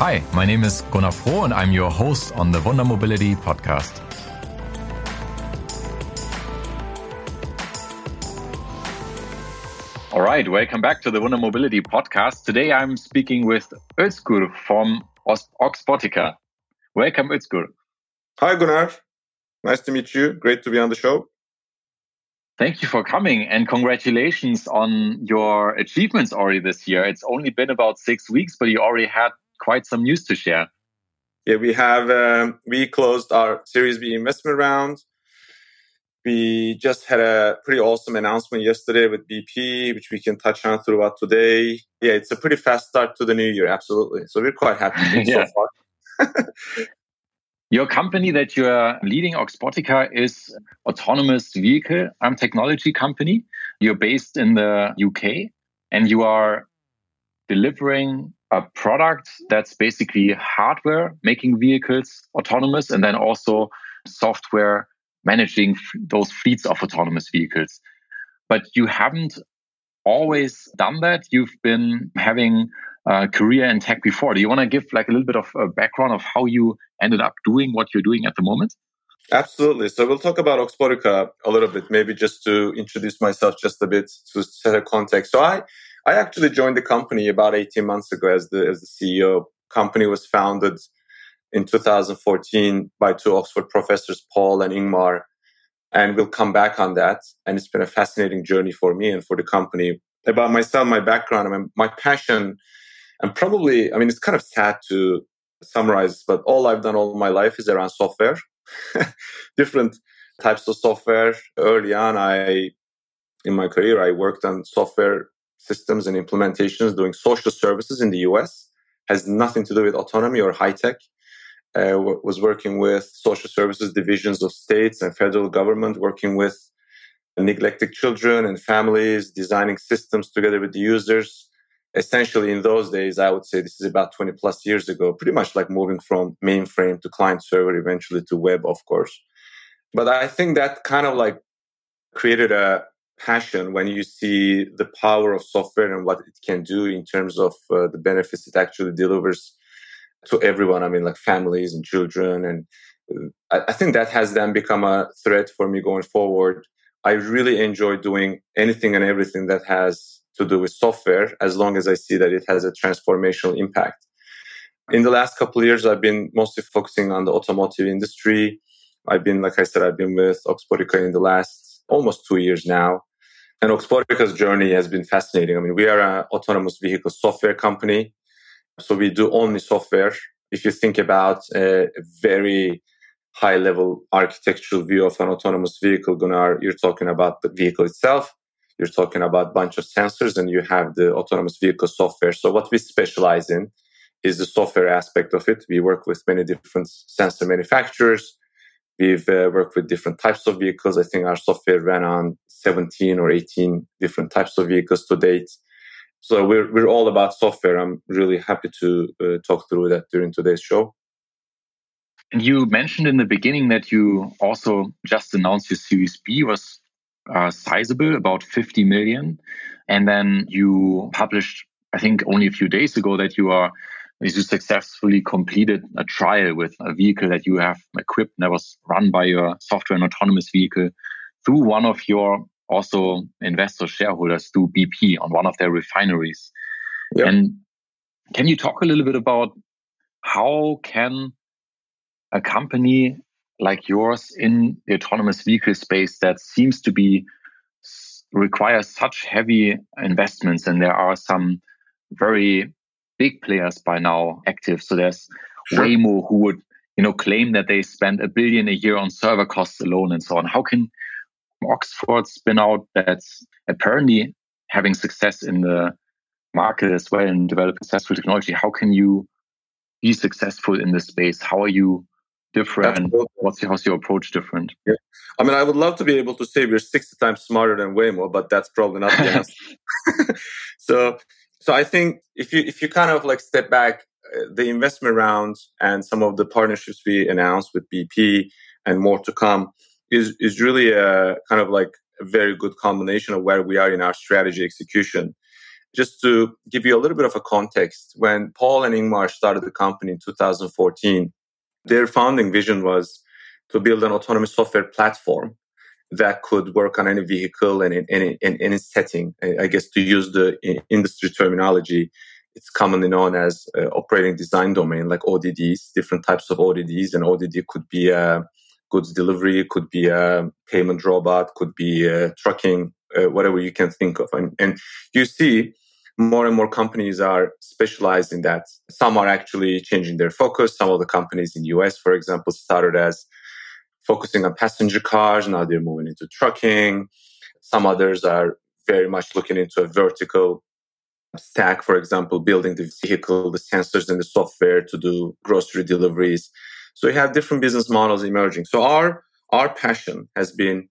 Hi, my name is Gunnar Froh and I'm your host on the Wunder Mobility podcast. All right, welcome back to the Wunder Mobility podcast. Today I'm speaking with Özgur from Oxbotica. Welcome, Özgur. Hi, Gunnar. Nice to meet you. Great to be on the show. Thank you for coming and congratulations on your achievements already this year. It's only been about six weeks, but you already had quite some news to share. Yeah, we have um, we closed our Series B investment round. We just had a pretty awesome announcement yesterday with BP, which we can touch on throughout today. Yeah, it's a pretty fast start to the new year, absolutely. So we're quite happy yeah. so far. Your company that you are leading, Oxbotica, is autonomous vehicle arm technology company. You're based in the UK and you are delivering a product that's basically hardware making vehicles autonomous and then also software managing those fleets of autonomous vehicles. But you haven't always done that. You've been having a career in tech before. Do you want to give like a little bit of a background of how you ended up doing what you're doing at the moment? Absolutely. So we'll talk about Oxbotica a little bit, maybe just to introduce myself just a bit to set a context. So I I actually joined the company about 18 months ago as the, as the CEO. Company was founded in 2014 by two Oxford professors, Paul and Ingmar. And we'll come back on that. And it's been a fascinating journey for me and for the company. About myself, my background, I mean, my passion, and probably, I mean, it's kind of sad to summarize, but all I've done all my life is around software, different types of software. Early on, I, in my career, I worked on software systems and implementations doing social services in the US. Has nothing to do with autonomy or high tech. Uh, was working with social services divisions of states and federal government, working with neglected children and families, designing systems together with the users. Essentially, in those days, I would say this is about 20 plus years ago, pretty much like moving from mainframe to client server, eventually to web, of course. But I think that kind of like created a, passion when you see the power of software and what it can do in terms of uh, the benefits it actually delivers to everyone. I mean, like families and children. And uh, I, I think that has then become a threat for me going forward. I really enjoy doing anything and everything that has to do with software as long as I see that it has a transformational impact. In the last couple of years, I've been mostly focusing on the automotive industry. I've been, like I said, I've been with Oxbotica in the last almost two years now. And Oxbotica's journey has been fascinating. I mean, we are an autonomous vehicle software company. So we do only software. If you think about a very high level architectural view of an autonomous vehicle, Gunnar, you're talking about the vehicle itself. You're talking about a bunch of sensors and you have the autonomous vehicle software. So what we specialize in is the software aspect of it. We work with many different sensor manufacturers. We've uh, worked with different types of vehicles. I think our software ran on 17 or 18 different types of vehicles to date. So we're, we're all about software. I'm really happy to uh, talk through that during today's show. And you mentioned in the beginning that you also just announced your Series B was uh, sizable, about 50 million. And then you published, I think, only a few days ago that you are is you successfully completed a trial with a vehicle that you have equipped that was run by your software and autonomous vehicle through one of your also investor shareholders through BP on one of their refineries. Yep. And can you talk a little bit about how can a company like yours in the autonomous vehicle space that seems to be requires such heavy investments and there are some very big players by now active. So there's sure. Waymo who would, you know, claim that they spend a billion a year on server costs alone and so on. How can Oxford spin out that's apparently having success in the market as well and develop successful technology? How can you be successful in this space? How are you different? Absolutely. What's your, how's your approach different? Yeah. I mean, I would love to be able to say we're 60 times smarter than Waymo, but that's probably not the answer. so so I think if you if you kind of like step back, uh, the investment rounds and some of the partnerships we announced with BP and more to come is is really a kind of like a very good combination of where we are in our strategy execution. Just to give you a little bit of a context, when Paul and Ingmar started the company in 2014, their founding vision was to build an autonomous software platform that could work on any vehicle and in any, in any setting. I guess to use the industry terminology, it's commonly known as uh, operating design domain, like ODDs, different types of ODDs. And ODD could be a goods delivery, could be a payment robot, could be a trucking, uh, whatever you can think of. And, and you see more and more companies are specialized in that. Some are actually changing their focus. Some of the companies in US, for example, started as focusing on passenger cars. Now they're moving into trucking. Some others are very much looking into a vertical stack, for example, building the vehicle, the sensors and the software to do grocery deliveries. So we have different business models emerging. So our, our passion has been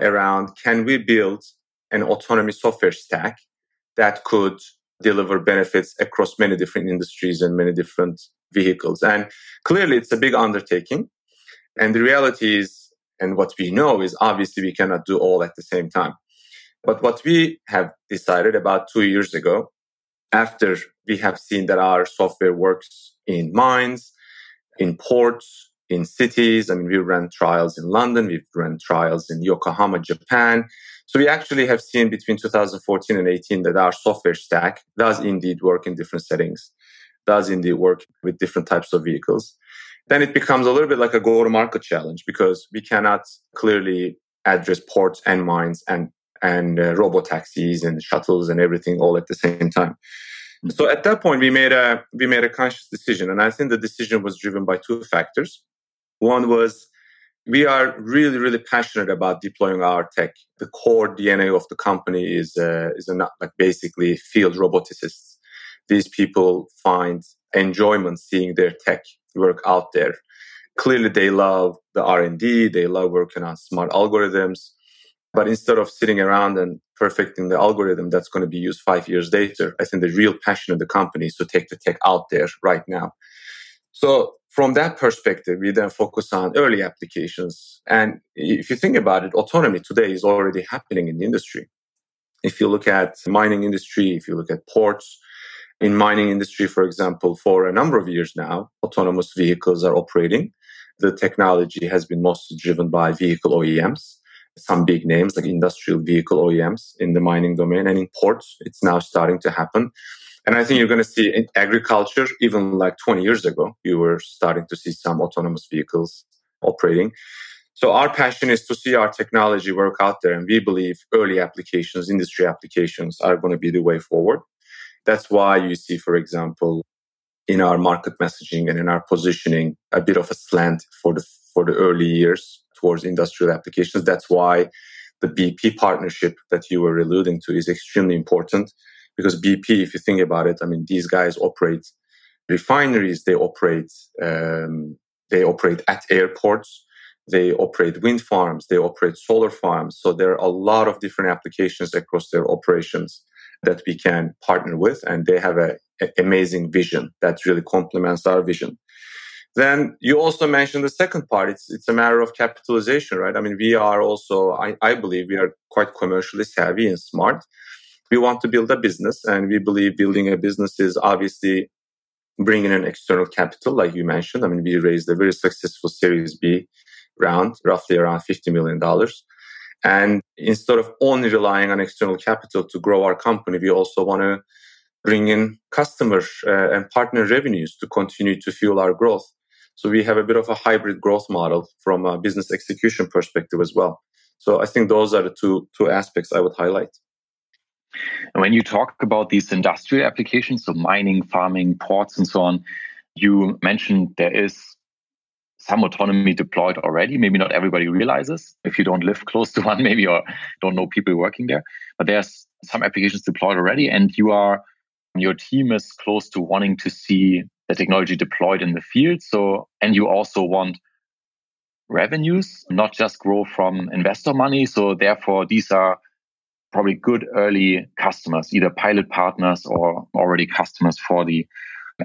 around can we build an autonomy software stack that could deliver benefits across many different industries and many different vehicles. And clearly it's a big undertaking. And the reality is, and what we know is obviously we cannot do all at the same time. But what we have decided about two years ago, after we have seen that our software works in mines, in ports, in cities. I mean, we ran trials in London, we've run trials in Yokohama, Japan. So we actually have seen between 2014 and 18 that our software stack does indeed work in different settings, does indeed work with different types of vehicles then it becomes a little bit like a go to market challenge because we cannot clearly address ports and mines and and uh, robo taxis and shuttles and everything all at the same time. Mm-hmm. So at that point, we made a we made a conscious decision, and I think the decision was driven by two factors. One was we are really really passionate about deploying our tech. The core DNA of the company is uh, is a, like basically field roboticists. These people find enjoyment seeing their tech work out there. Clearly, they love the R&D. They love working on smart algorithms. But instead of sitting around and perfecting the algorithm that's going to be used five years later, I think the real passion of the company is to take the tech out there right now. So from that perspective, we then focus on early applications. And if you think about it, autonomy today is already happening in the industry. If you look at mining industry, if you look at ports, in mining industry, for example, for a number of years now, autonomous vehicles are operating. The technology has been mostly driven by vehicle OEMs, some big names like industrial vehicle OEMs in the mining domain and in ports. It's now starting to happen. And I think you're going to see in agriculture, even like 20 years ago, you were starting to see some autonomous vehicles operating. So our passion is to see our technology work out there. And we believe early applications, industry applications are going to be the way forward. That's why you see, for example, in our market messaging and in our positioning, a bit of a slant for the for the early years towards industrial applications. That's why the BP partnership that you were alluding to is extremely important because BP, if you think about it, I mean, these guys operate refineries, they operate um, they operate at airports, they operate wind farms, they operate solar farms. So there are a lot of different applications across their operations that we can partner with, and they have an amazing vision that really complements our vision. Then you also mentioned the second part. It's it's a matter of capitalization, right? I mean, we are also, I, I believe, we are quite commercially savvy and smart. We want to build a business, and we believe building a business is obviously bringing in external capital, like you mentioned. I mean, we raised a very successful Series B round, roughly around $50 million. And instead of only relying on external capital to grow our company, we also want to bring in customer uh, and partner revenues to continue to fuel our growth. So we have a bit of a hybrid growth model from a business execution perspective as well. So I think those are the two two aspects I would highlight. And when you talk about these industrial applications, so mining, farming, ports, and so on, you mentioned there is some autonomy deployed already. Maybe not everybody realizes if you don't live close to one, maybe or don't know people working there. But there's some applications deployed already, and you are your team is close to wanting to see the technology deployed in the field. So, and you also want revenues, not just grow from investor money. So, therefore, these are probably good early customers, either pilot partners or already customers for the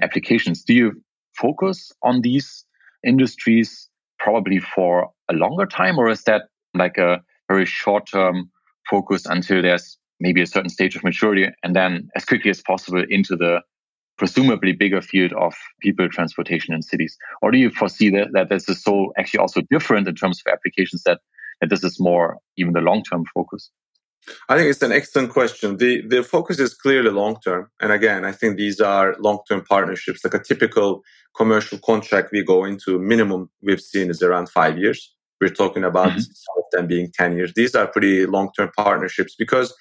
applications. Do you focus on these industries probably for a longer time, or is that like a very short term focus until there's maybe a certain stage of maturity, and then as quickly as possible into the presumably bigger field of people transportation in cities? Or do you foresee that, that this is so actually also different in terms of applications that, that this is more even the long term focus? I think it's an excellent question. The the focus is clearly long term. And again, I think these are long term partnerships. Like a typical commercial contract we go into, minimum we've seen is around five years. We're talking about mm-hmm. some of them being 10 years. These are pretty long term partnerships because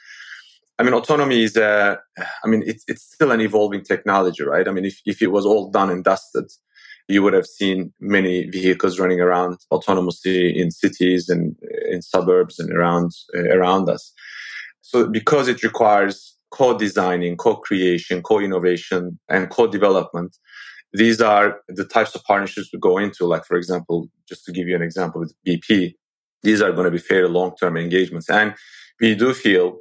I mean, autonomy is, a, I mean, it's, it's still an evolving technology, right? I mean, if, if it was all done and dusted, you would have seen many vehicles running around autonomously in cities and in suburbs and around, uh, around us. So because it requires co-designing, co-creation, co-innovation, and co-development, these are the types of partnerships we go into. Like, for example, just to give you an example with BP, these are going to be fairly long-term engagements. And we do feel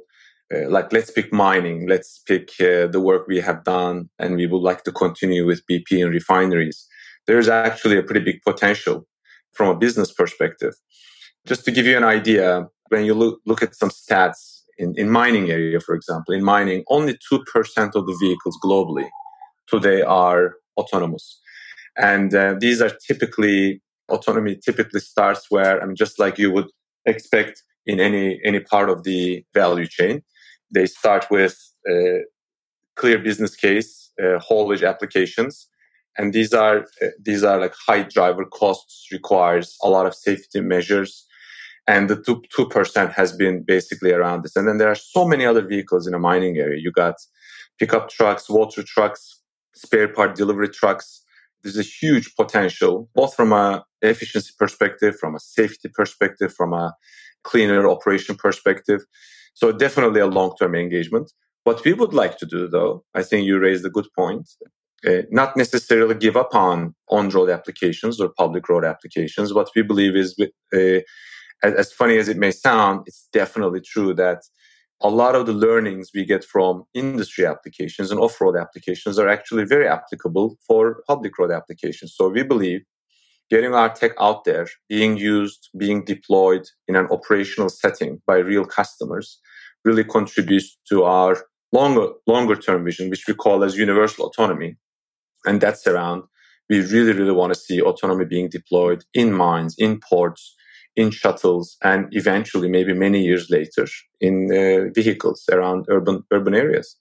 uh, like let's pick mining, let's pick uh, the work we have done, and we would like to continue with BP and refineries. There's actually a pretty big potential from a business perspective. Just to give you an idea, when you look, look at some stats in, in mining area, for example, in mining, only 2% of the vehicles globally today are autonomous. And uh, these are typically, autonomy typically starts where, I mean, just like you would expect in any, any part of the value chain they start with a clear business case, uh, haulage applications, and these are these are like high driver costs, requires a lot of safety measures, and the two two percent has been basically around this. And then there are so many other vehicles in a mining area. You got pickup trucks, water trucks, spare part delivery trucks. There's a huge potential, both from a efficiency perspective, from a safety perspective, from a cleaner operation perspective. So definitely a long-term engagement. What we would like to do, though, I think you raised a good point. Uh, not necessarily give up on on-road applications or public road applications. What we believe is, uh, as, as funny as it may sound, it's definitely true that a lot of the learnings we get from industry applications and off-road applications are actually very applicable for public road applications. So we believe getting our tech out there, being used, being deployed in an operational setting by real customers really contributes to our longer, longer term vision, which we call as universal autonomy. And that's around, we really, really want to see autonomy being deployed in mines, in ports, in shuttles, and eventually, maybe many years later, in uh, vehicles around urban, urban areas.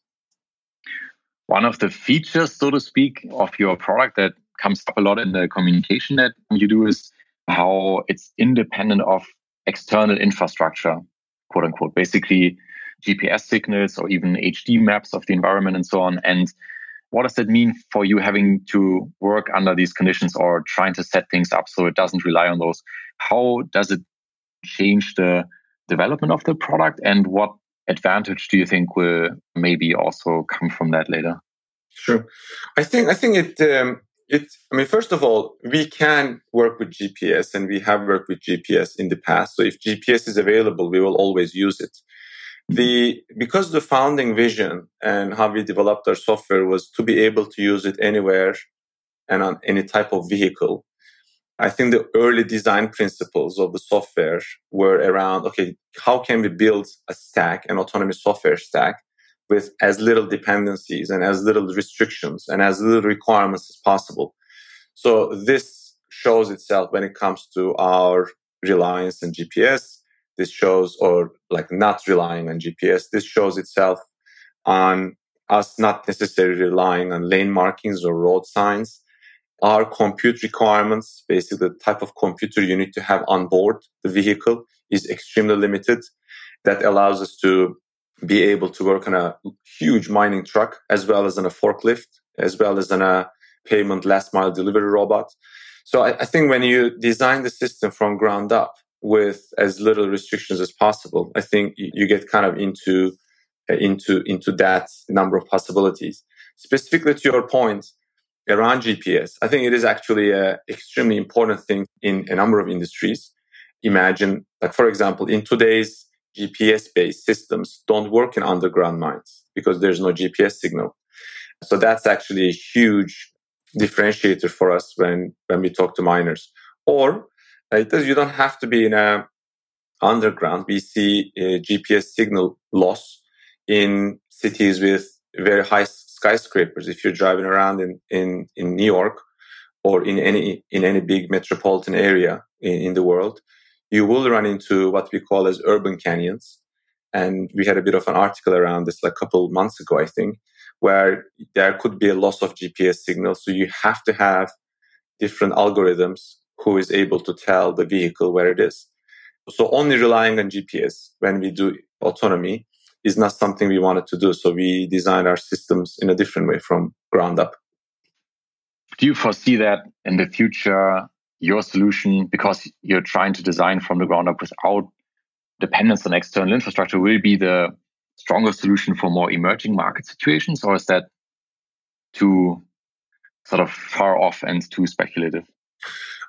One of the features, so to speak, of your product that comes up a lot in the communication that you do is how it's independent of external infrastructure, quote unquote. Basically, GPS signals or even HD maps of the environment and so on. And what does that mean for you having to work under these conditions or trying to set things up so it doesn't rely on those? How does it change the development of the product and what advantage do you think will maybe also come from that later? Sure. I think I think it um, it I mean first of all we can work with GPS and we have worked with GPS in the past. So if GPS is available, we will always use it the because the founding vision and how we developed our software was to be able to use it anywhere and on any type of vehicle i think the early design principles of the software were around okay how can we build a stack an autonomous software stack with as little dependencies and as little restrictions and as little requirements as possible? So this shows itself when it comes to our reliance on gps this shows or like not relying on gps this shows itself on us not necessarily relying on lane markings or road signs. Our compute requirements basically the type of computer you need to have on board the vehicle is extremely limited. That allows us to be able to work on a huge mining truck as well as on a forklift as well as on a payment last mile delivery robot. So I, I think when you design the system from ground up with as little restrictions as possible. I think you get kind of into uh, into into that number of possibilities. Specifically to your point around GPS, I think it is actually an extremely important thing in a number of industries. Imagine, like for example, in today's GPS-based systems don't work in underground mines because there's no GPS signal. So that's actually a huge differentiator for us when when we talk to miners. Or Uh, it does, you don't have to be in a underground. We see GPS signal loss in cities with very high skyscrapers. If you're driving around in, in, in New York or in any, in any big metropolitan area in, in the world, you will run into what we call as urban canyons. And we had a bit of an article around this like a couple months ago, I think, where there could be a loss of GPS signal. So you have to have different algorithms who is able to tell the vehicle where it is. So only relying on GPS when we do autonomy is not something we wanted to do. So we designed our systems in a different way from ground up. Do you foresee that in the future, your solution, because you're trying to design from the ground up without dependence on external infrastructure, will be the stronger solution for more emerging market situations? Or is that too sort of far off and too speculative?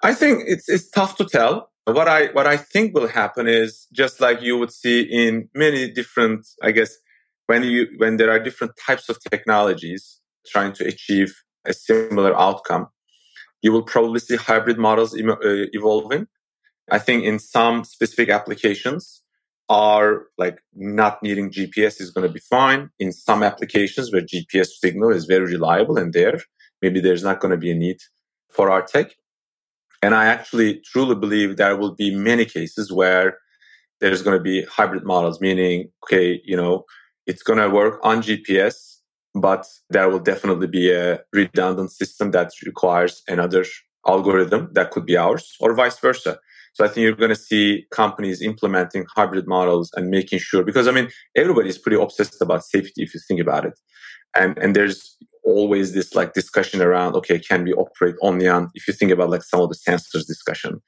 I think it's, it's tough to tell what I what I think will happen is just like you would see in many different, I guess, when you when there are different types of technologies trying to achieve a similar outcome, you will probably see hybrid models uh, evolving. I think in some specific applications are like not needing GPS is going to be fine. In some applications where GPS signal is very reliable and there, maybe there's not going to be a need for our tech. And I actually truly believe there will be many cases where there's going to be hybrid models, meaning, okay, you know, it's going to work on GPS, but there will definitely be a redundant system that requires another algorithm that could be ours or vice versa. So I think you're going to see companies implementing hybrid models and making sure, because I mean, everybody's pretty obsessed about safety if you think about it. And, and there's always this like discussion around okay can we operate on if you think about like some of the sensors discussion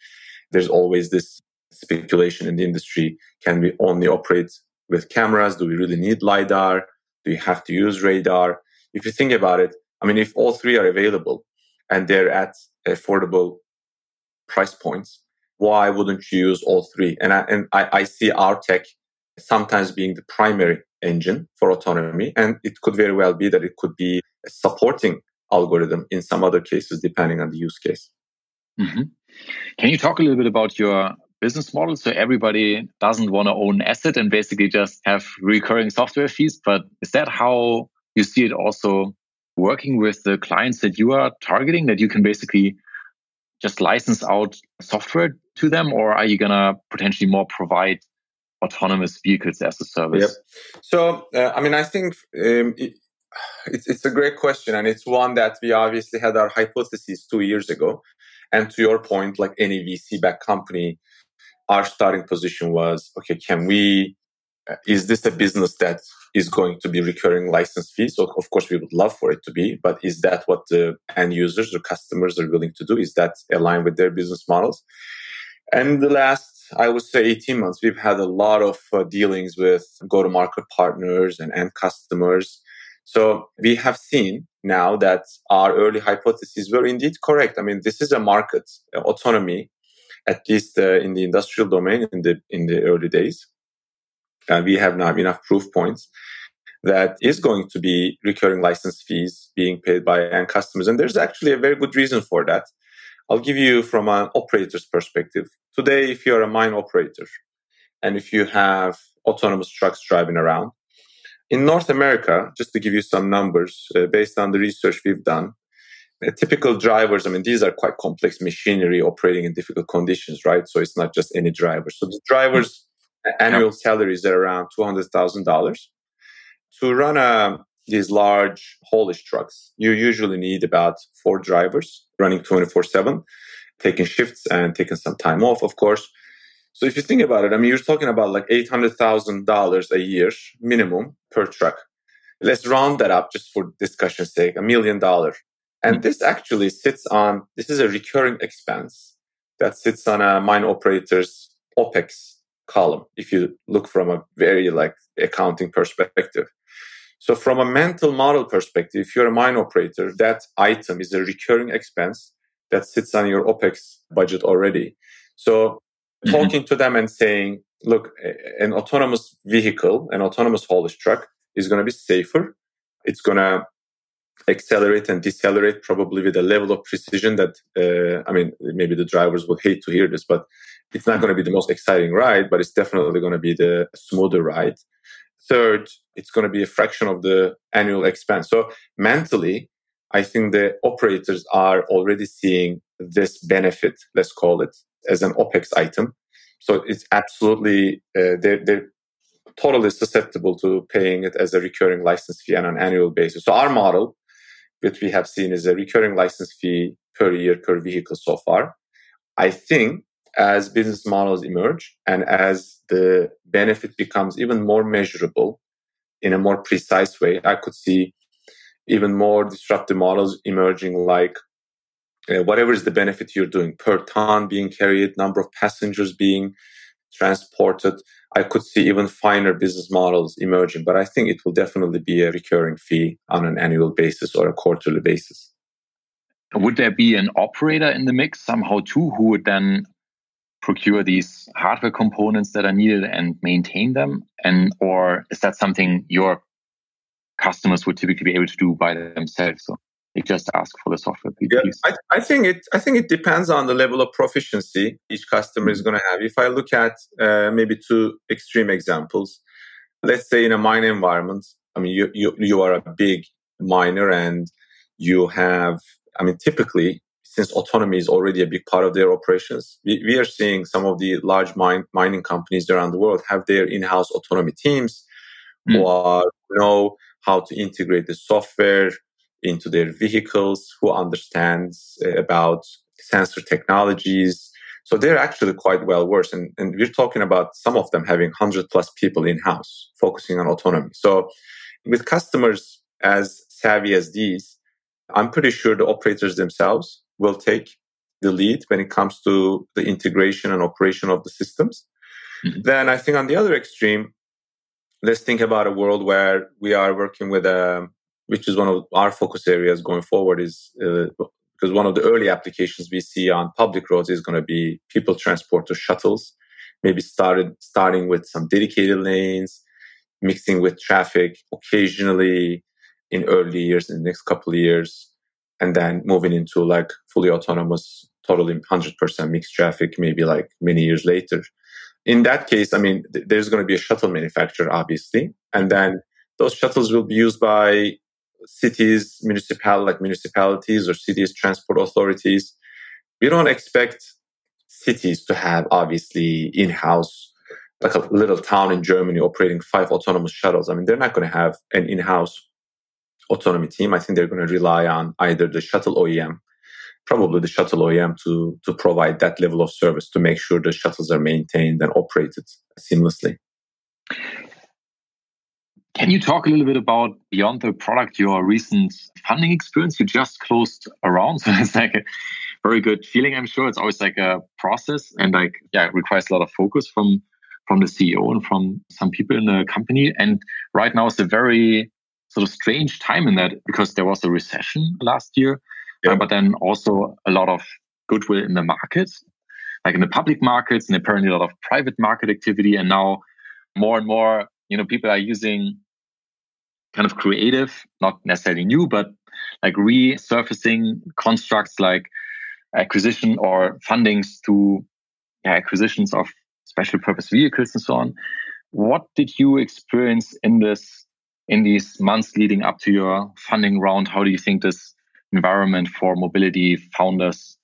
there's always this speculation in the industry can we only operate with cameras? Do we really need lidar? Do you have to use radar? If you think about it i mean if all three are available and they're at affordable price points why wouldn't you use all three? And i and i, I see our tech sometimes being the primary engine for autonomy. And it could very well be that it could be supporting algorithm in some other cases, depending on the use case. Mm-hmm. Can you talk a little bit about your business model? So everybody doesn't want to own asset and basically just have recurring software fees. But is that how you see it also working with the clients that you are targeting? That you can basically just license out software to them, or are you gonna potentially more provide autonomous vehicles as a service? Yep. So, uh, I mean, I think um, it's, it's a great question. And it's one that we obviously had our hypotheses two years ago. And to your point, like any VC backed company, our starting position was okay, can we, uh, is this a business that is going to be recurring license fees? So, of course, we would love for it to be, but is that what the end users or customers are willing to do? Is that aligned with their business models? And the last I would say 18 months, we've had a lot of uh, dealings with go to market partners and end customers. So we have seen now that our early hypotheses were indeed correct. I mean, this is a market uh, autonomy, at least uh, in the industrial domain in the, in the early days. And we have now enough proof points that is going to be recurring license fees being paid by end customers. And there's actually a very good reason for that. I'll give you from an operator's perspective. Today, if you're a mine operator and if you have autonomous trucks driving around, in North America, just to give you some numbers uh, based on the research we've done, uh, typical drivers, I mean, these are quite complex machinery operating in difficult conditions, right? So it's not just any driver. So the drivers' annual salaries are around $200,000. To run a these large haulage trucks, you usually need about four drivers running 24 7, taking shifts and taking some time off, of course. So if you think about it, I mean, you're talking about like $800,000 a year minimum per truck. Let's round that up just for discussion's sake, a million dollars. And mm-hmm. this actually sits on, this is a recurring expense that sits on a mine operator's OPEX column. If you look from a very like accounting perspective. So from a mental model perspective, if you're a mine operator, that item is a recurring expense that sits on your OPEX budget already. So mm-hmm. talking to them and saying, look, an autonomous vehicle, an autonomous haulage truck is going to be safer. It's going to accelerate and decelerate probably with a level of precision that, uh, I mean, maybe the drivers will hate to hear this, but it's not going to be the most exciting ride, but it's definitely going to be the smoother ride third, it's going to be a fraction of the annual expense. So mentally, I think the operators are already seeing this benefit, let's call it, as an OPEX item. So it's absolutely, uh, they're, they're totally susceptible to paying it as a recurring license fee on an annual basis. So our model, which we have seen is a recurring license fee per year per vehicle so far. I think as business models emerge and as the benefit becomes even more measurable in a more precise way, I could see even more disruptive models emerging like uh, whatever is the benefit you're doing per ton being carried, number of passengers being transported. I could see even finer business models emerging, but I think it will definitely be a recurring fee on an annual basis or a quarterly basis. Would there be an operator in the mix somehow too who would then procure these hardware components that are needed and maintain them? And or is that something your customers would typically be able to do by themselves? So they just ask for the software piece. Yeah, I, I, think it. I think it depends on the level of proficiency each customer is mm-hmm. going to have. If I look at uh, maybe two extreme examples, let's say in a mine environment, I mean, you you you are a big miner and you have. I mean, typically since autonomy is already a big part of their operations, we, we are seeing some of the large mine, mining companies around the world have their in-house autonomy teams mm. who are, know how to integrate the software into their vehicles, who understands uh, about sensor technologies. So they're actually quite well versed. And, and we're talking about some of them having 100 plus people in house focusing on autonomy. So with customers as savvy as these, I'm pretty sure the operators themselves will take the lead when it comes to the integration and operation of the systems. Mm-hmm. Then I think on the other extreme, let's think about a world where we are working with a, um, which is one of our focus areas going forward is uh, because one of the early applications we see on public roads is going to be people transport to shuttles, maybe started starting with some dedicated lanes, mixing with traffic occasionally in early years, in the next couple of years, and then moving into like fully autonomous, totally 100% mixed traffic, maybe like many years later. In that case, I mean, th- there's going to be a shuttle manufacturer, obviously, and then those shuttles will be used by cities, municipal like municipalities or cities transport authorities. We don't expect cities to have obviously in-house like a little town in Germany operating five autonomous shuttles. I mean, they're not going to have an in-house autonomy team. I think they're going to rely on either the shuttle OEM, probably the shuttle OEM to, to provide that level of service to make sure the shuttles are maintained and operated seamlessly. Can you talk a little bit about beyond the product, your recent funding experience? You just closed around, so it's like a very good feeling. I'm sure it's always like a process and like yeah, it requires a lot of focus from from the CEO and from some people in the company. And right now is a very sort of strange time in that because there was a recession last year, yeah. uh, but then also a lot of goodwill in the markets, like in the public markets, and apparently a lot of private market activity. And now more and more, you know, people are using kind of creative, not necessarily new, but like resurfacing constructs like acquisition or fundings to yeah, acquisitions of special purpose vehicles and so on. What did you experience in this in these months leading up to your funding round, how do you think this environment for mobility founders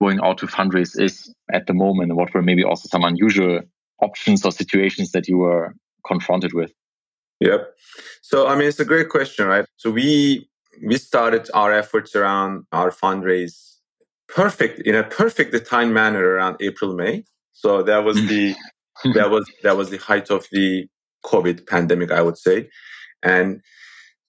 going out to fundraise is at the moment? What were maybe also some unusual options or situations that you were confronted with? Yep. So, I mean, it's a great question, right? So we, we started our efforts around our fundraise perfect in a perfect time manner around April, May. So that was the, that was, that was the height of the COVID pandemic, I would say. And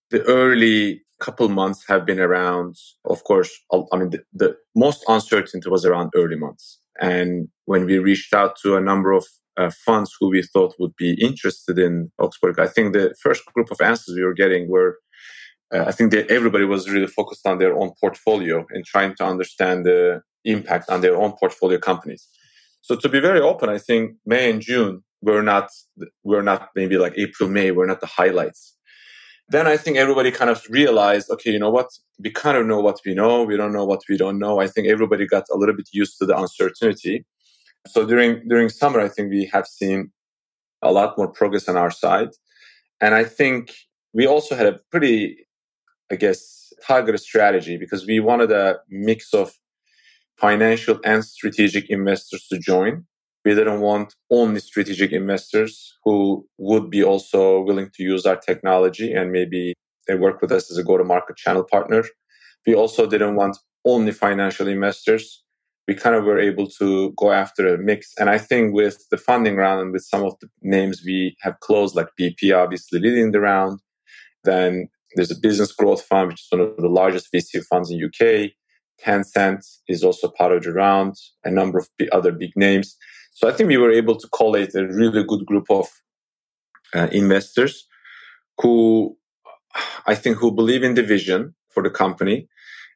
the early couple months have been around, of course, I mean, the, the, most uncertainty was around early months. And when we reached out to a number of uh, funds who we thought would be interested in Oxbotica, I think the first group of answers we were getting were, uh, I think that everybody was really focused on their own portfolio and trying to understand the impact on their own portfolio companies. So to be very open, I think May and June were not, were not maybe like April, May, were not the highlights then I think everybody kind of realized, okay, you know what? We kind of know what we know. We don't know what we don't know. I think everybody got a little bit used to the uncertainty. So during during summer, I think we have seen a lot more progress on our side. And I think we also had a pretty, I guess, targeted strategy because we wanted a mix of financial and strategic investors to join. We didn't want only strategic investors who would be also willing to use our technology and maybe they work with us as a go to market channel partner. We also didn't want only financial investors. We kind of were able to go after a mix. And I think with the funding round and with some of the names we have closed, like BP obviously leading the round, then there's a business growth fund, which is one of the largest VC funds in UK. Tencent is also part of the round, a number of other big names. So I think we were able to collate a really good group of uh, investors who I think who believe in the vision for the company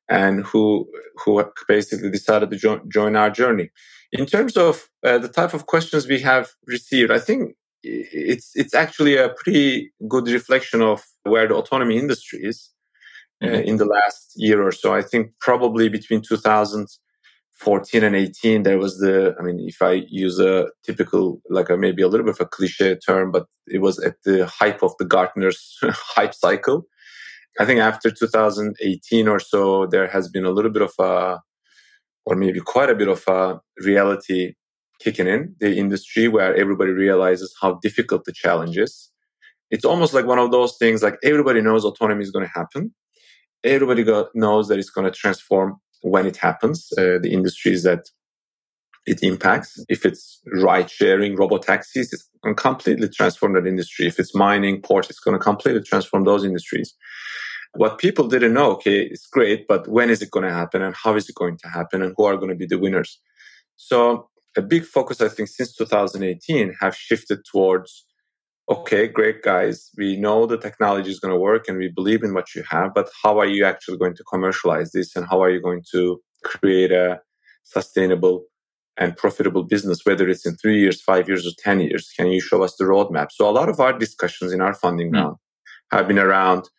and who who basically decided to join, join our journey. In terms of uh, the type of questions we have received, I think it's it's actually a pretty good reflection of where the autonomy industry is uh, mm-hmm. in the last year or so. I think probably between 2014 and 18, there was the, I mean, if I use a typical, like a, maybe a little bit of a cliche term, but it was at the hype of the Gartner's hype cycle. I think after 2018 or so, there has been a little bit of a, or maybe quite a bit of a reality kicking in the industry where everybody realizes how difficult the challenge is. It's almost like one of those things like everybody knows autonomy is going to happen. Everybody got, knows that it's going to transform when it happens. Uh, the industries that it impacts. If it's ride sharing, robo taxis, it's going to completely transform that industry. If it's mining, ports, it's going to completely transform those industries. What people didn't know, okay, it's great, but when is it going to happen and how is it going to happen and who are going to be the winners? So a big focus, I think, since 2018 have shifted towards, okay, great guys, we know the technology is going to work and we believe in what you have, but how are you actually going to commercialize this and how are you going to create a sustainable and profitable business, whether it's in three years, five years, or 10 years? Can you show us the roadmap? So a lot of our discussions in our funding mm. round have been around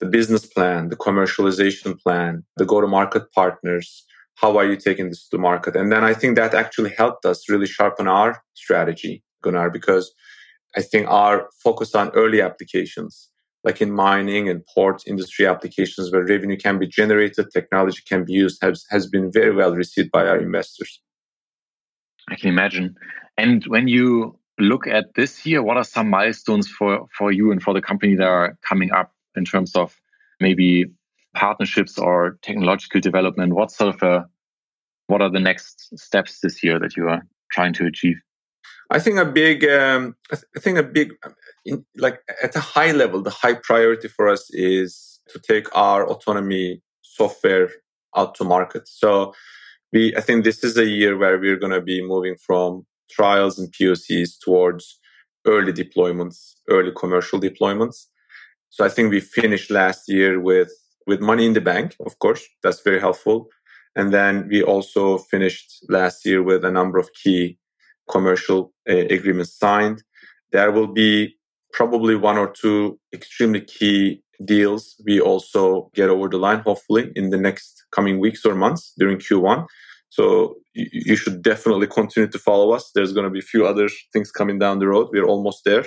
the business plan, the commercialization plan, the go to market partners. How are you taking this to market? And then I think that actually helped us really sharpen our strategy, Gunnar, because I think our focus on early applications, like in mining and port industry applications where revenue can be generated, technology can be used, has, has been very well received by our investors. I can imagine. And when you look at this year, what are some milestones for, for you and for the company that are coming up in terms of maybe partnerships or technological development? What sort of a, what are the next steps this year that you are trying to achieve? I think a big, um, I think a big, in, like at a high level, the high priority for us is to take our autonomy software out to market. So we, I think this is a year where we're going to be moving from trials and POCs towards early deployments, early commercial deployments. So I think we finished last year with with money in the bank, of course, that's very helpful. And then we also finished last year with a number of key commercial uh, agreements signed. There will be probably one or two extremely key deals we also get over the line, hopefully, in the next coming weeks or months during Q1. So you, should definitely continue to follow us. There's going to be a few other things coming down the road. We're almost there.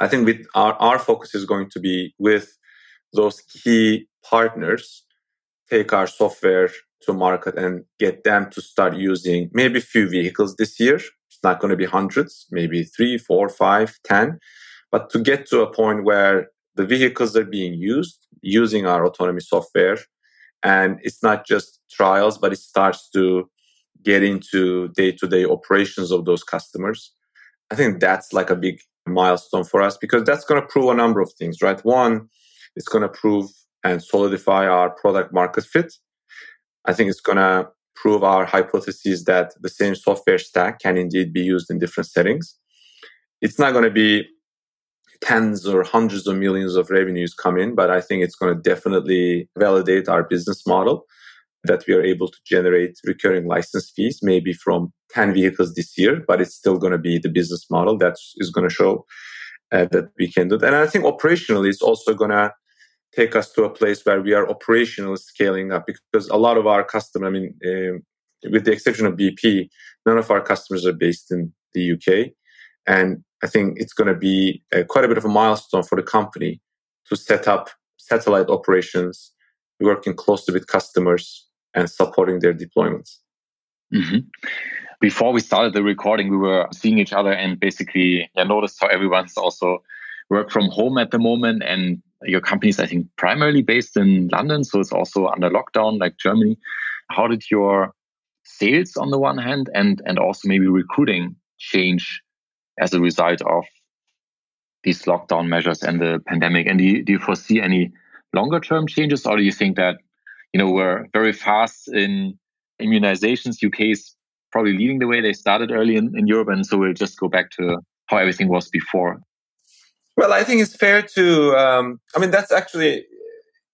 I think with our, our focus is going to be with those key partners, take our software to market and get them to start using maybe a few vehicles this year. It's not going to be hundreds, maybe three, four, five, ten, but to get to a point where the vehicles are being used using our autonomy software. And it's not just trials, but it starts to get into day to day operations of those customers. I think that's like a big milestone for us because that's going to prove a number of things, right? One, it's going to prove and solidify our product market fit. I think it's going to prove our hypothesis that the same software stack can indeed be used in different settings. It's not going to be tens or hundreds of millions of revenues come in, but I think it's going to definitely validate our business model that we are able to generate recurring license fees, maybe from 10 vehicles this year, but it's still going to be the business model that is going to show uh, that we can do that. And I think operationally, it's also going to take us to a place where we are operationally scaling up because a lot of our customers, I mean, um, with the exception of BP, none of our customers are based in the UK. And I think it's going to be uh, quite a bit of a milestone for the company to set up satellite operations, working closely with customers and supporting their deployments. Mm-hmm. Before we started the recording, we were seeing each other and basically noticed how everyone's also work from home at the moment. And your company is, I think, primarily based in London. So it's also under lockdown like Germany. How did your sales on the one hand and, and also maybe recruiting change as a result of these lockdown measures and the pandemic? And do you, do you foresee any longer term changes, or do you think that you know we're very fast in immunizations? UK is probably leading the way; they started early in, in Europe, and so we'll just go back to how everything was before. Well, I think it's fair to. Um, I mean, that's actually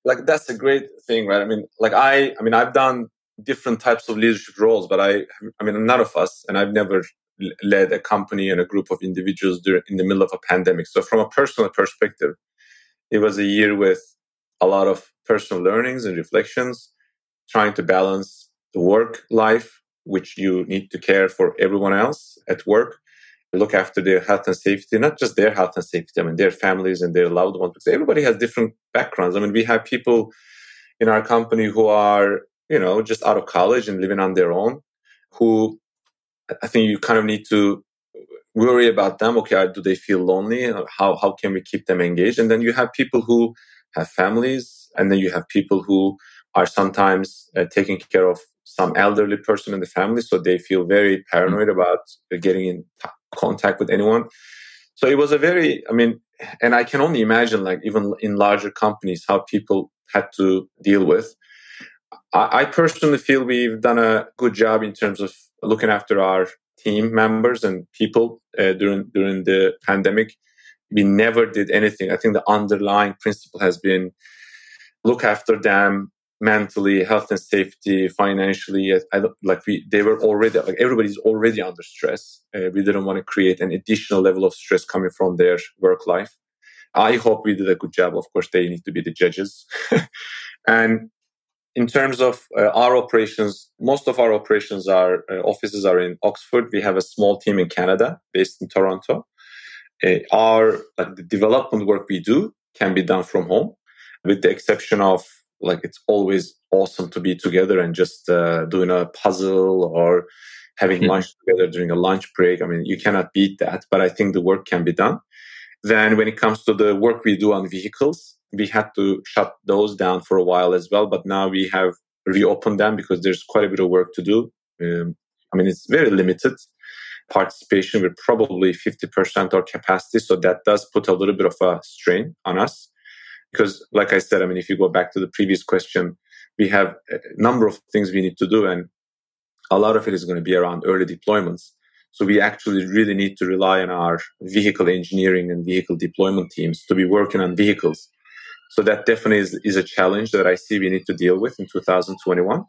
like that's a great thing, right? I mean, like I, I mean, I've done different types of leadership roles, but I, I mean, none of us, and I've never led a company and a group of individuals during, in the middle of a pandemic. So from a personal perspective, it was a year with a lot of personal learnings and reflections, trying to balance the work life, which you need to care for everyone else at work, look after their health and safety, not just their health and safety, I mean, their families and their loved ones, because everybody has different backgrounds. I mean, we have people in our company who are, you know, just out of college and living on their own, who I think you kind of need to worry about them. Okay, do they feel lonely? How how can we keep them engaged? And then you have people who have families, and then you have people who are sometimes uh, taking care of some elderly person in the family, so they feel very paranoid about getting in t- contact with anyone. So it was a very, I mean, and I can only imagine, like even in larger companies, how people had to deal with. I, I personally feel we've done a good job in terms of looking after our team members and people uh, during during the pandemic. We never did anything. I think the underlying principle has been look after them mentally, health and safety, financially. I, like we, they were already like everybody's already under stress. Uh, we didn't want to create an additional level of stress coming from their work life. I hope we did a good job. Of course, they need to be the judges. and in terms of uh, our operations, most of our operations are uh, offices are in Oxford. We have a small team in Canada, based in Toronto. Uh, our like the development work we do can be done from home, with the exception of like it's always awesome to be together and just uh, doing a puzzle or having mm-hmm. lunch together during a lunch break. I mean, you cannot beat that, but I think the work can be done. Then, when it comes to the work we do on vehicles, we had to shut those down for a while as well, but now we have reopened them because there's quite a bit of work to do. Um, I mean, it's very limited participation with probably 50% our capacity. So that does put a little bit of a strain on us. Because, like I said, I mean, if you go back to the previous question, we have a number of things we need to do, and a lot of it is going to be around early deployments. So we actually really need to rely on our vehicle engineering and vehicle deployment teams to be working on vehicles so that definitely is, is a challenge that I see we need to deal with in 2021.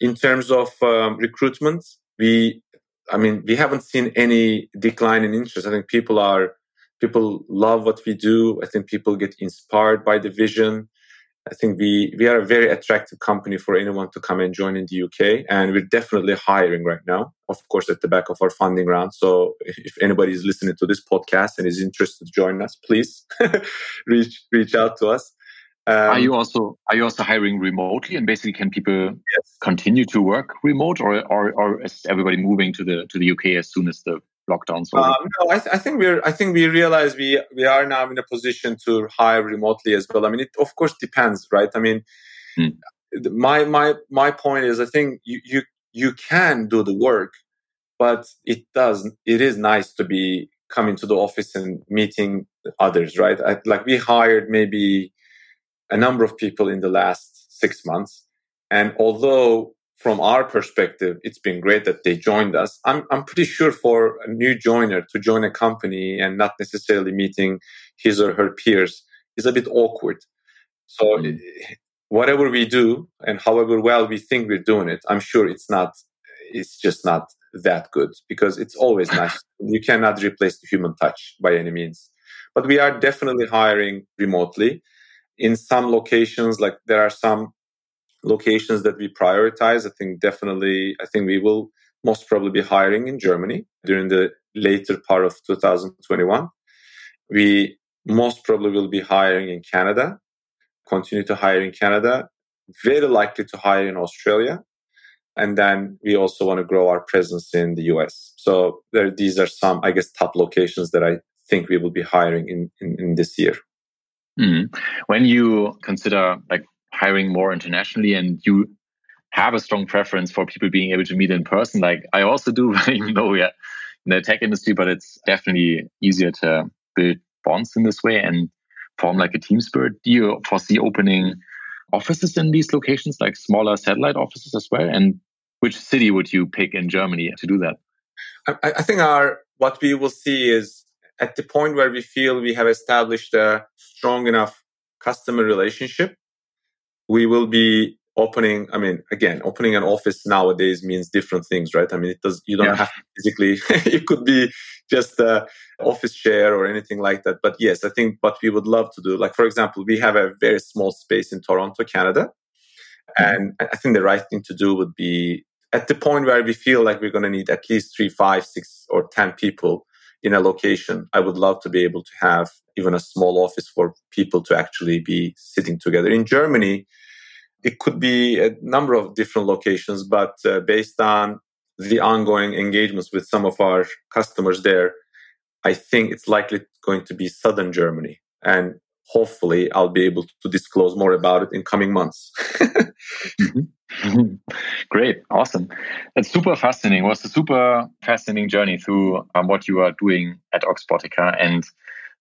In terms of um, recruitment, we, I mean, we haven't seen any decline in interest. I think people are, people love what we do. I think people get inspired by the vision. I think we, we are a very attractive company for anyone to come and join in the UK. And we're definitely hiring right now, of course, at the back of our funding round. So if anybody is listening to this podcast and is interested to join us, please reach, reach out to us. Um, are you also are you also hiring remotely and basically can people yes. continue to work remote or, or or is everybody moving to the to the UK as soon as the lockdowns? Um, no, I, th- I, think we're. I think we realize we we are now in a position to hire remotely as well. I mean, it of course depends, right? I mean, hmm. my my my point is, I think you you you can do the work, but it does. It is nice to be coming to the office and meeting others, right? I, like we hired maybe a number of people in the last six months, and although from our perspective, it's been great that they joined us. I'm, I'm pretty sure for a new joiner to join a company and not necessarily meeting his or her peers is a bit awkward. So, mm. whatever we do and however well we think we're doing it, I'm sure it's not, it's just not that good because it's always nice. You cannot replace the human touch by any means. But we are definitely hiring remotely. In some locations, like there are some locations that we prioritize, I think definitely, I think we will most probably be hiring in Germany during the later part of 2021. We most probably will be hiring in Canada, continue to hire in Canada, very likely to hire in Australia. And then we also want to grow our presence in the US. So there, these are some, I guess, top locations that I think we will be hiring in, in, in this year. Mm. When you consider like hiring more internationally and you have a strong preference for people being able to meet in person, like I also do, even though we are in the tech industry, but it's definitely easier to build bonds in this way and form like a team spirit. Do you foresee opening offices in these locations, like smaller satellite offices as well? And which city would you pick in Germany to do that? I, I think our what we will see is at the point where we feel we have established a strong enough customer relationship, we will be opening i mean again opening an office nowadays means different things right i mean it does you don't yeah. have to physically it could be just a office share or anything like that but yes i think what we would love to do like for example we have a very small space in toronto canada mm-hmm. and i think the right thing to do would be at the point where we feel like we're going to need at least three five six or ten people in a location i would love to be able to have even a small office for people to actually be sitting together in germany it could be a number of different locations, but uh, based on the ongoing engagements with some of our customers there, I think it's likely going to be southern Germany. And hopefully I'll be able to disclose more about it in coming months. mm-hmm. Great, awesome. It's super fascinating. It was a super fascinating journey through um, what you are doing at Oxbotica. And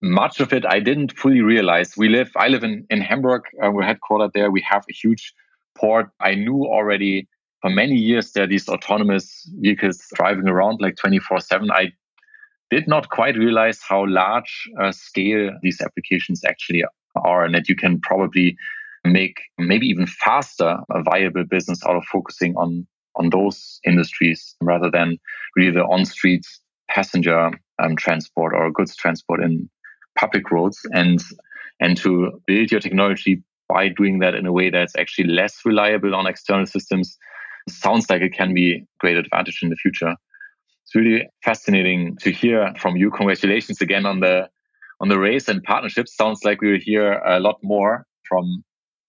much of it I didn't fully realize. We live, I live in, in Hamburg. Uh, we're headquartered there. We have a huge port. I knew already for many years there are these autonomous vehicles driving around like 24 7. I did not quite realize how large uh, scale these applications actually are and that you can probably make maybe even faster a viable business out of focusing on on those industries rather than really the on street passenger um, transport or goods transport in public roads and and to build your technology by doing that in a way that's actually less reliable on external systems sounds like it can be great advantage in the future. It's really fascinating to hear from you. Congratulations again on the on the race and partnerships. Sounds like we will hear a lot more from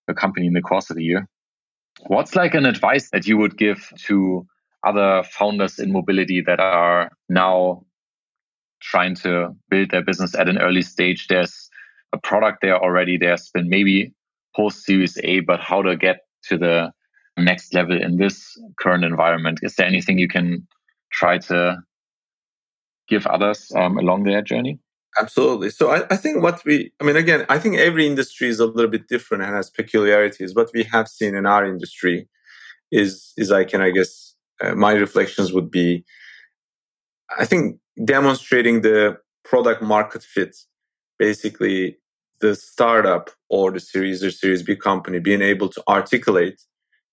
the company in the course of the year. What's like an advice that you would give to other founders in mobility that are now trying to build their business at an early stage. There's a product there already. There's been maybe post Series A, but how to get to the next level in this current environment? Is there anything you can try to give others um, along their journey? Absolutely. So I, I, think what we, I mean, again, I think every industry is a little bit different and has peculiarities. What we have seen in our industry is, is I can, I guess, uh, my reflections would be, I think demonstrating the product market fit, basically the startup or the series or series B company being able to articulate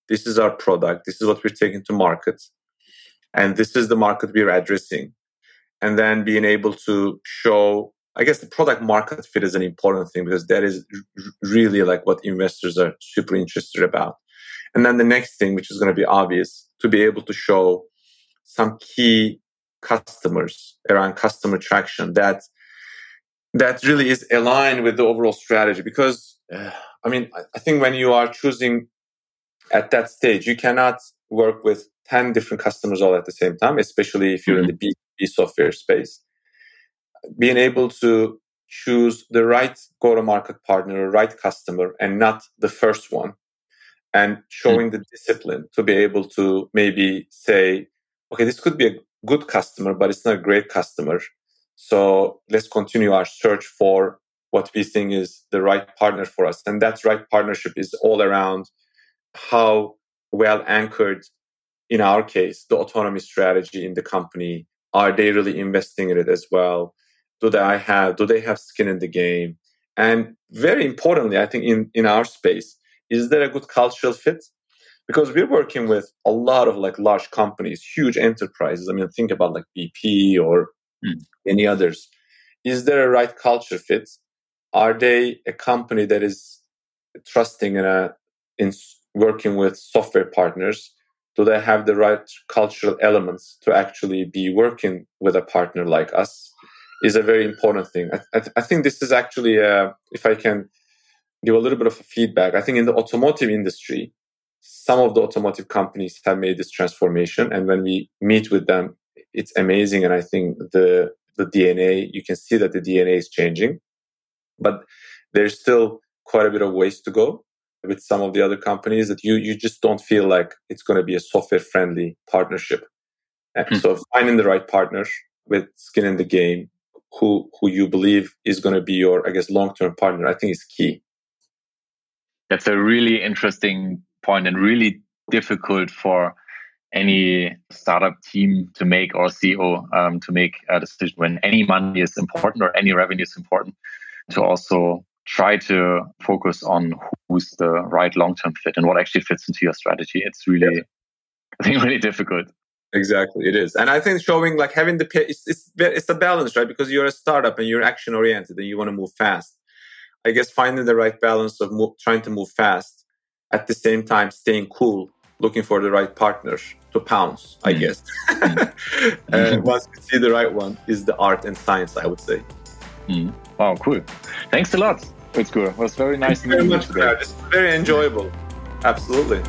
this is our product, this is what we're taking to market, and this is the market we're addressing. And then being able to show, I guess the product market fit is an important thing because that is really like what investors are super interested about. And then the next thing, which is going to be obvious, to be able to show some key customers around customer traction that that really is aligned with the overall strategy because uh, i mean i think when you are choosing at that stage you cannot work with 10 different customers all at the same time especially if you're mm-hmm. in the b2b software space being able to choose the right go to market partner right customer and not the first one and showing mm-hmm. the discipline to be able to maybe say okay this could be a good customer, but it's not a great customer. So let's continue our search for what we think is the right partner for us. And that right partnership is all around how well anchored, in our case, the autonomy strategy in the company. Are they really investing in it as well? Do they have do they have skin in the game? And very importantly, I think in, in our space, is there a good cultural fit? Because we're working with a lot of like large companies, huge enterprises. I mean, think about like BP or mm. any others. Is there a right culture fit? Are they a company that is trusting in a in working with software partners do they have the right cultural elements to actually be working with a partner like us is a very important thing. I, I, I think this is actually, uh, if I can give a little bit of feedback, I think in the automotive industry, some of the automotive companies have made this transformation. And when we meet with them, it's amazing. And I think the, the DNA, you can see that the DNA is changing. But there's still quite a bit of ways to go with some of the other companies that you you just don't feel like it's going to be a software friendly partnership. Mm-hmm. So finding the right partner with skin in the game, who who you believe is going to be your I guess long term partner, I think is key. That's a really interesting point and really difficult for any startup team to make or CEO um, to make a decision when any money is important or any revenue is important to also try to focus on who's the right long-term fit and what actually fits into your strategy. It's really. I think, really difficult. Exactly, it is, and I think showing like having the it's it's it's a balance, right? Because you're a startup and you're action oriented and you want to move fast. I guess finding the right balance of trying to move fast at the same time staying cool, looking for the right partners to pounce. I mm. guess. mm. once you see the right one, is the art and science. I would say. Mm. Wow, cool! Thanks a lot. It's good. It was very nice Thank you very much. It's very enjoyable. Absolutely.